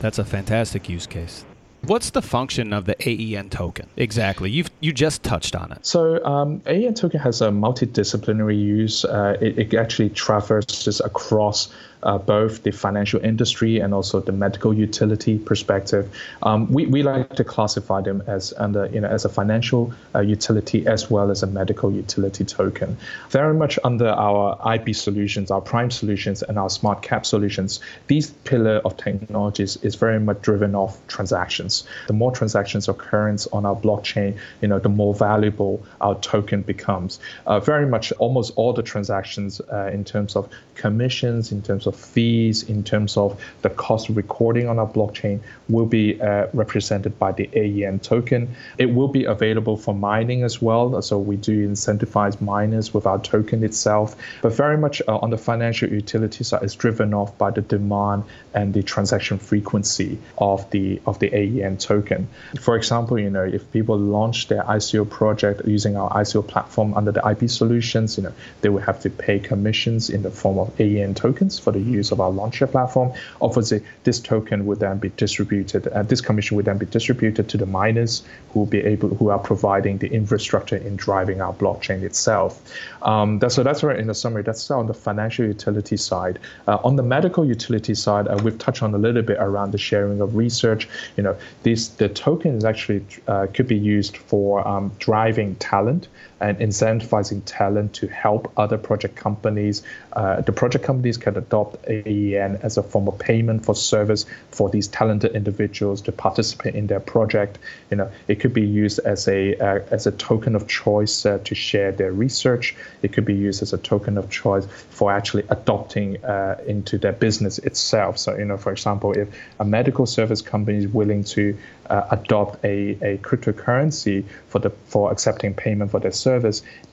That's a fantastic use case. What's the function of the AEN token exactly? You you just touched on it. So um, AEN token has a multidisciplinary use. Uh, it, it, actually traverses across uh, both the financial industry and also the medical utility perspective. Um, we, we like to classify them as under you know as a financial uh, utility as well as a medical utility token. Very much under our IB solutions, our Prime solutions, and our Smart Cap solutions. These pillar of technologies is very much driven off transactions. The more transactions occurrence on our blockchain, you know, the more valuable our token becomes. Uh, very much almost all the transactions uh, in terms of commissions, in terms of fees, in terms of the cost of recording on our blockchain will be uh, represented by the AEN token. It will be available for mining as well. So we do incentivize miners with our token itself, but very much uh, on the financial utility side is driven off by the demand and the transaction frequency of the of the AEN token. For example, you know, if people launch their ICO project using our ICO platform under the IB solutions, you know, they will have to pay commissions in the form of AEN tokens for the use of our launcher platform. Obviously, this token would then be distributed, and uh, this commission would then be distributed to the miners who will be able, who are providing the infrastructure in driving our blockchain itself. Um, that's, so that's right in the summary. That's on the financial utility side. Uh, on the medical utility side, we've touched on a little bit around the sharing of research. You know, this the token is actually uh, could be used for um, driving talent and incentivizing talent to help other project companies. Uh, the project companies can adopt AEN as a form of payment for service for these talented individuals to participate in their project. You know, it could be used as a uh, as a token of choice uh, to share their research. It could be used as a token of choice for actually adopting uh, into their business itself. So, you know, for example, if a medical service company is willing to uh, adopt a, a cryptocurrency for the for accepting payment for their service,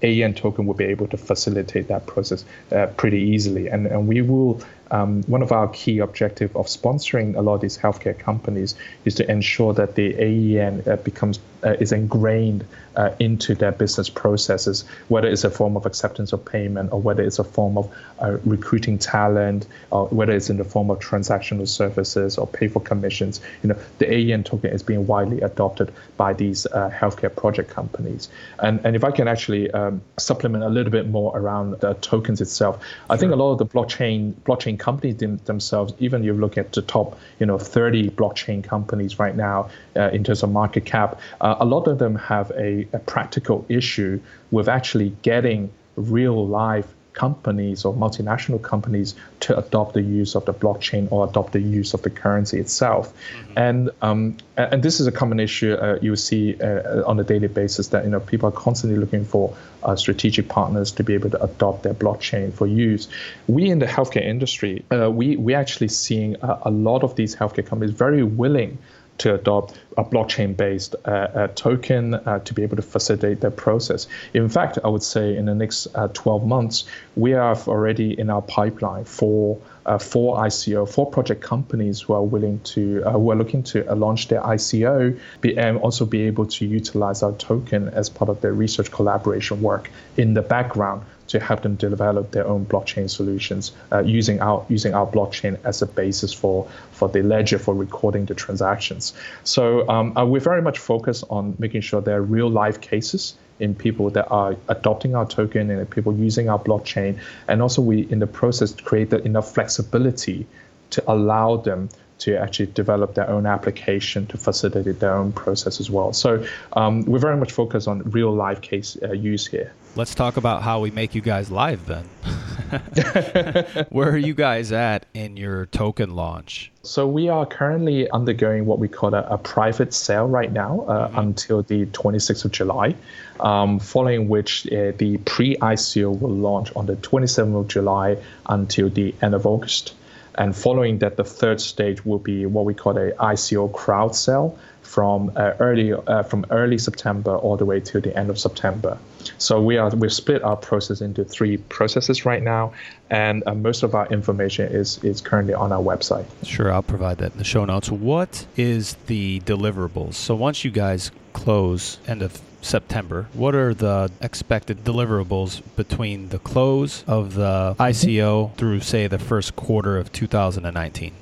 AEN token will be able to facilitate that process uh, pretty easily. And, and we will um, one of our key objective of sponsoring a lot of these healthcare companies is to ensure that the AEN uh, becomes uh, is ingrained uh, into their business processes, whether it's a form of acceptance of payment or whether it's a form of uh, recruiting talent or whether it's in the form of transactional services or pay for commissions. You know, the AEN token is being widely adopted by these uh, healthcare project companies. And and if I can actually um, supplement a little bit more around the tokens itself, I think a lot of the blockchain blockchain companies themselves, even you look at the top, you know, 30 blockchain companies right now uh, in terms of market cap, uh, a lot of them have a, a practical issue with actually getting real life companies or multinational companies to adopt the use of the blockchain or adopt the use of the currency itself. Mm-hmm. And um, and this is a common issue uh, you see uh, on a daily basis that you know people are constantly looking for uh, strategic partners to be able to adopt their blockchain for use. We in the healthcare industry, uh, we we actually seeing a, a lot of these healthcare companies very willing to adopt a blockchain-based uh, uh, token uh, to be able to facilitate that process. In fact, I would say in the next uh, 12 months, we have already in our pipeline for uh, four ICO, four project companies who are willing to, uh, who are looking to launch their ICO, be, and also be able to utilize our token as part of their research collaboration work in the background to help them develop their own blockchain solutions uh, using our using our blockchain as a basis for for the ledger for recording the transactions. So um, uh, we're very much focused on making sure there are real life cases in people that are adopting our token and people using our blockchain, and also we in the process create enough flexibility to allow them to actually develop their own application to facilitate their own process as well. So um, we're very much focused on real life case uh, use here. Let's talk about how we make you guys live then. Where are you guys at in your token launch? So we are currently undergoing what we call a, a private sale right now uh, mm-hmm. until the 26th of July, um, following which uh, the pre-ICO will launch on the 27th of July until the end of August. And following that, the third stage will be what we call a ICO crowd sale from uh, early uh, from early September all the way to the end of September. So we are we've split our process into three processes right now, and uh, most of our information is is currently on our website. Sure, I'll provide that in the show notes. What is the deliverables? So once you guys close end of September. What are the expected deliverables between the close of the ICO through, say, the first quarter of 2019?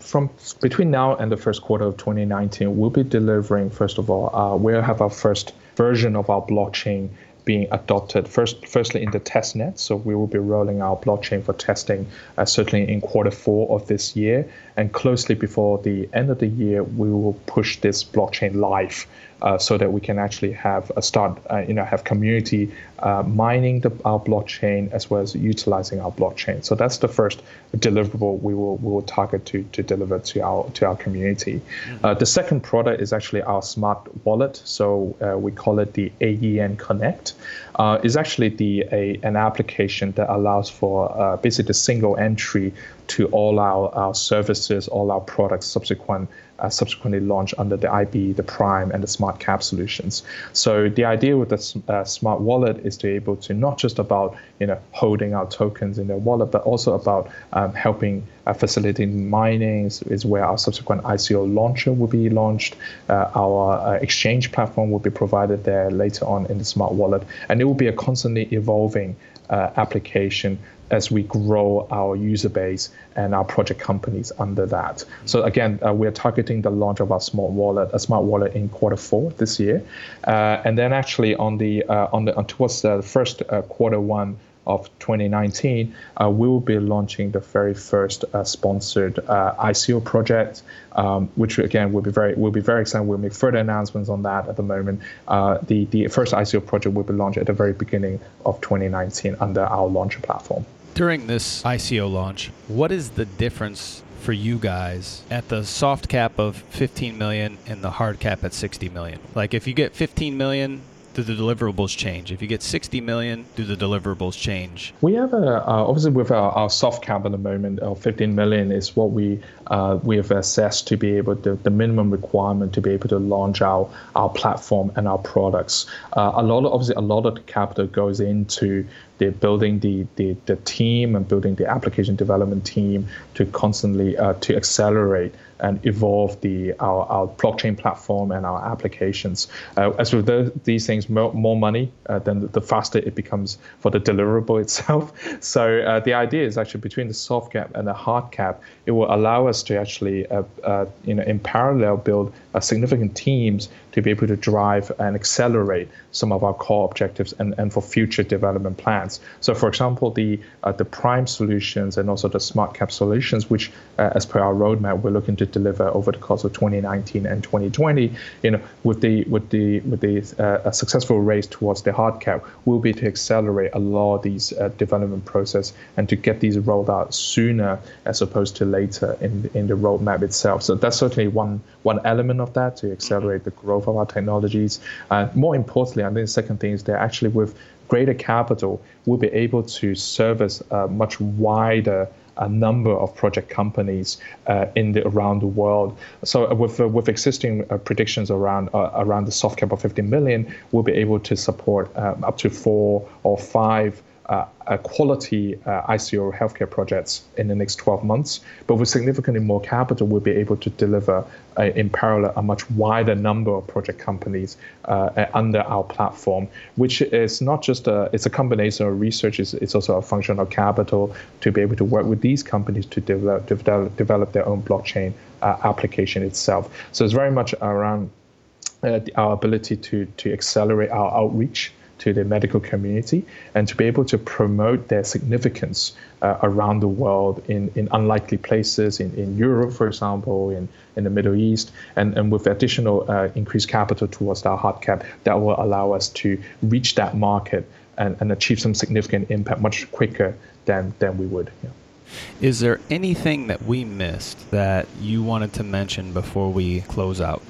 From between now and the first quarter of 2019, we'll be delivering, first of all, uh, we'll have our first version of our blockchain being adopted first, firstly in the test net. So we will be rolling out blockchain for testing uh, certainly in quarter four of this year, and closely before the end of the year, we will push this blockchain live uh, so that we can actually have a start, uh, you know, have community uh, mining the, our blockchain as well as utilizing our blockchain. So that's the first deliverable we will we will target to to deliver to our to our community. Mm-hmm. Uh, the second product is actually our smart wallet. So uh, we call it the AEN Connect. Uh, is actually the a, an application that allows for basically a single entry to all our, our services, all our products subsequent uh, subsequently launched under the IB, the Prime, and the Smart Cap solutions. So the idea with the uh, smart wallet is to be able to not just about you know holding our tokens in their wallet, but also about um, helping uh, facilitating mining is, is, where our subsequent ICO launcher will be launched. Uh, our uh, exchange platform will be provided there later on in the smart wallet, and it will be a constantly evolving uh, application as we grow our user base and our project companies under that. So again, uh, we're targeting the launch of our smart wallet, a smart wallet in quarter four this year, uh, and then actually on the uh, on the on towards the first uh, quarter one of 2019, uh, we will be launching the very first uh, sponsored uh, ICO project, um, which again will be very will be very exciting. We'll make further announcements on that at the moment. Uh, the the first ICO project will be launched at the very beginning of 2019 under our launcher platform. During this ICO launch, what is the difference for you guys at the soft cap of 15 million and the hard cap at 60 million? Like if you get 15 million, do the deliverables change? If you get 60 million, do the deliverables change? We have a uh, obviously with our, our, soft cap at the moment of 15 million is what we uh, we have assessed to be able to the minimum requirement to be able to launch our our platform and our products. Uh, a lot of obviously a lot of the capital goes into the building the, the, the team and building the application development team to constantly uh, to accelerate and evolve the our, our blockchain platform and our applications. Uh, as with the, these things, more, more money, uh, then the faster it becomes for the deliverable itself. So uh, the idea is actually between the soft cap and the hard cap, it will allow us to actually, uh, uh, you know, in parallel, build significant teams to be able to drive and accelerate some of our core objectives and, and for future development plans. So, for example, the the prime solutions and also the smart cap solutions, which as per our roadmap, we're looking to deliver over the course of 2019 and 2020. You know, with the with the with the uh, successful race towards the hard cap, will be to accelerate a lot of these uh, development process and to get these rolled out sooner as opposed to later in in the roadmap itself. So that's certainly one one element of that to accelerate the growth of our technologies. And more importantly, I think the second thing is that actually with greater capital, we'll be able to service a much wider a number of project companies uh, in the around the world. So uh, with uh, with existing uh, predictions around uh, around the soft cap of 15 million, we'll be able to support um, up to four or five uh, quality uh, ICO healthcare projects in the next 12 months. But with significantly more capital, we'll be able to deliver uh, in parallel a much wider number of project companies uh, under our platform, which is not just a it's a combination of research. It's, it's also a function of capital to be able to work with these companies to develop develop, develop their own blockchain uh, application itself. So it's very much around uh, our ability to to accelerate our outreach to the medical community and to be able to promote their significance uh, around the world in, in unlikely places, in, in Europe, for example, in, in the Middle East, and, and with additional uh, increased capital towards our hard cap, that will allow us to reach that market and, and achieve some significant impact much quicker than, than we would. Yeah. Is there anything that we missed that you wanted to mention before we close out?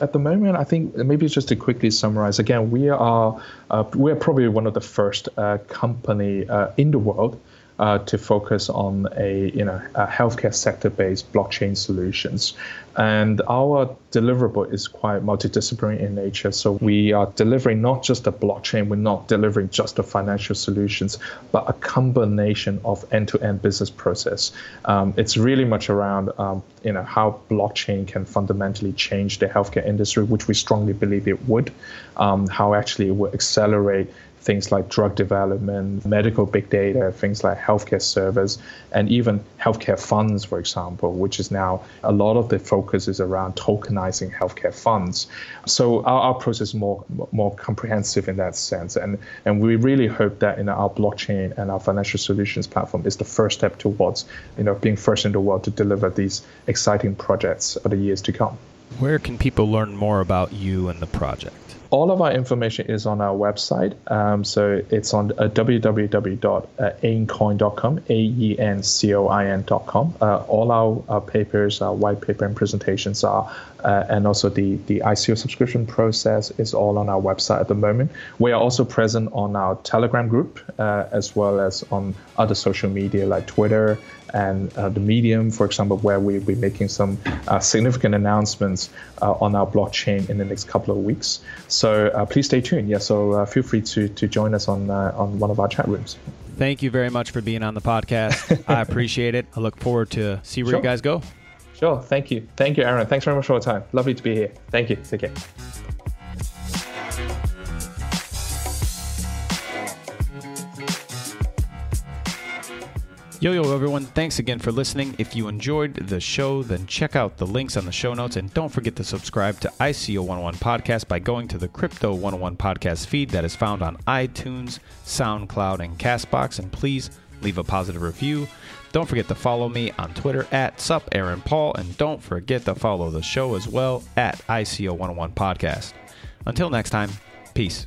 At the moment, I think maybe just to quickly summarize. Again, we are uh, we are probably one of the first uh, company uh, in the world uh, to focus on a you know a healthcare sector based blockchain solutions. And our deliverable is quite multidisciplinary in nature. So we are delivering not just a blockchain, we're not delivering just the financial solutions, but a combination of end-to-end business process. Um, it's really much around um, you know how blockchain can fundamentally change the healthcare industry, which we strongly believe it would. Um, how actually it will accelerate things like drug development, medical big data, things like healthcare service, and even healthcare funds, for example, which is now a lot of the focus is around tokenizing healthcare funds. So our, our process is more more comprehensive in that sense, and and we really hope that you know our blockchain and our financial solutions platform is the first step towards you know being first in the world to deliver these exciting projects for the years to come. Where can people learn more about you and the project? All of our information is on our website. Um, so it's on uh, www.aencoin.com, A-E-N-C-O-I-N.com. Uh, all our, our, papers, our white paper and presentations are, uh, and also the, the ICO subscription process is all on our website at the moment. We are also present on our Telegram group, uh, as well as on other social media like Twitter and uh, the Medium, for example, where we'll be making some uh, significant announcements on our blockchain in the next couple of weeks. So uh, please stay tuned. Yeah, so uh, feel free to to join us on uh, on one of our chat rooms. Thank you very much for being on the podcast. I appreciate it. I look forward to see where sure. you guys go. Sure. Thank you. Thank you, Aaron. Thanks very much for your time. Lovely to be here. Thank you. Take care. Yo, yo, everyone. Thanks again for listening. If you enjoyed the show, then check out the links on the show notes and don't forget to subscribe to ICO 101 Podcast by going to the Crypto 101 Podcast feed that is found on iTunes, SoundCloud, and Castbox. And please leave a positive review. Don't forget to follow me on Twitter at Sup Aaron Paul, and don't forget to follow the show as well at ICO 101 Podcast. Until next time, peace.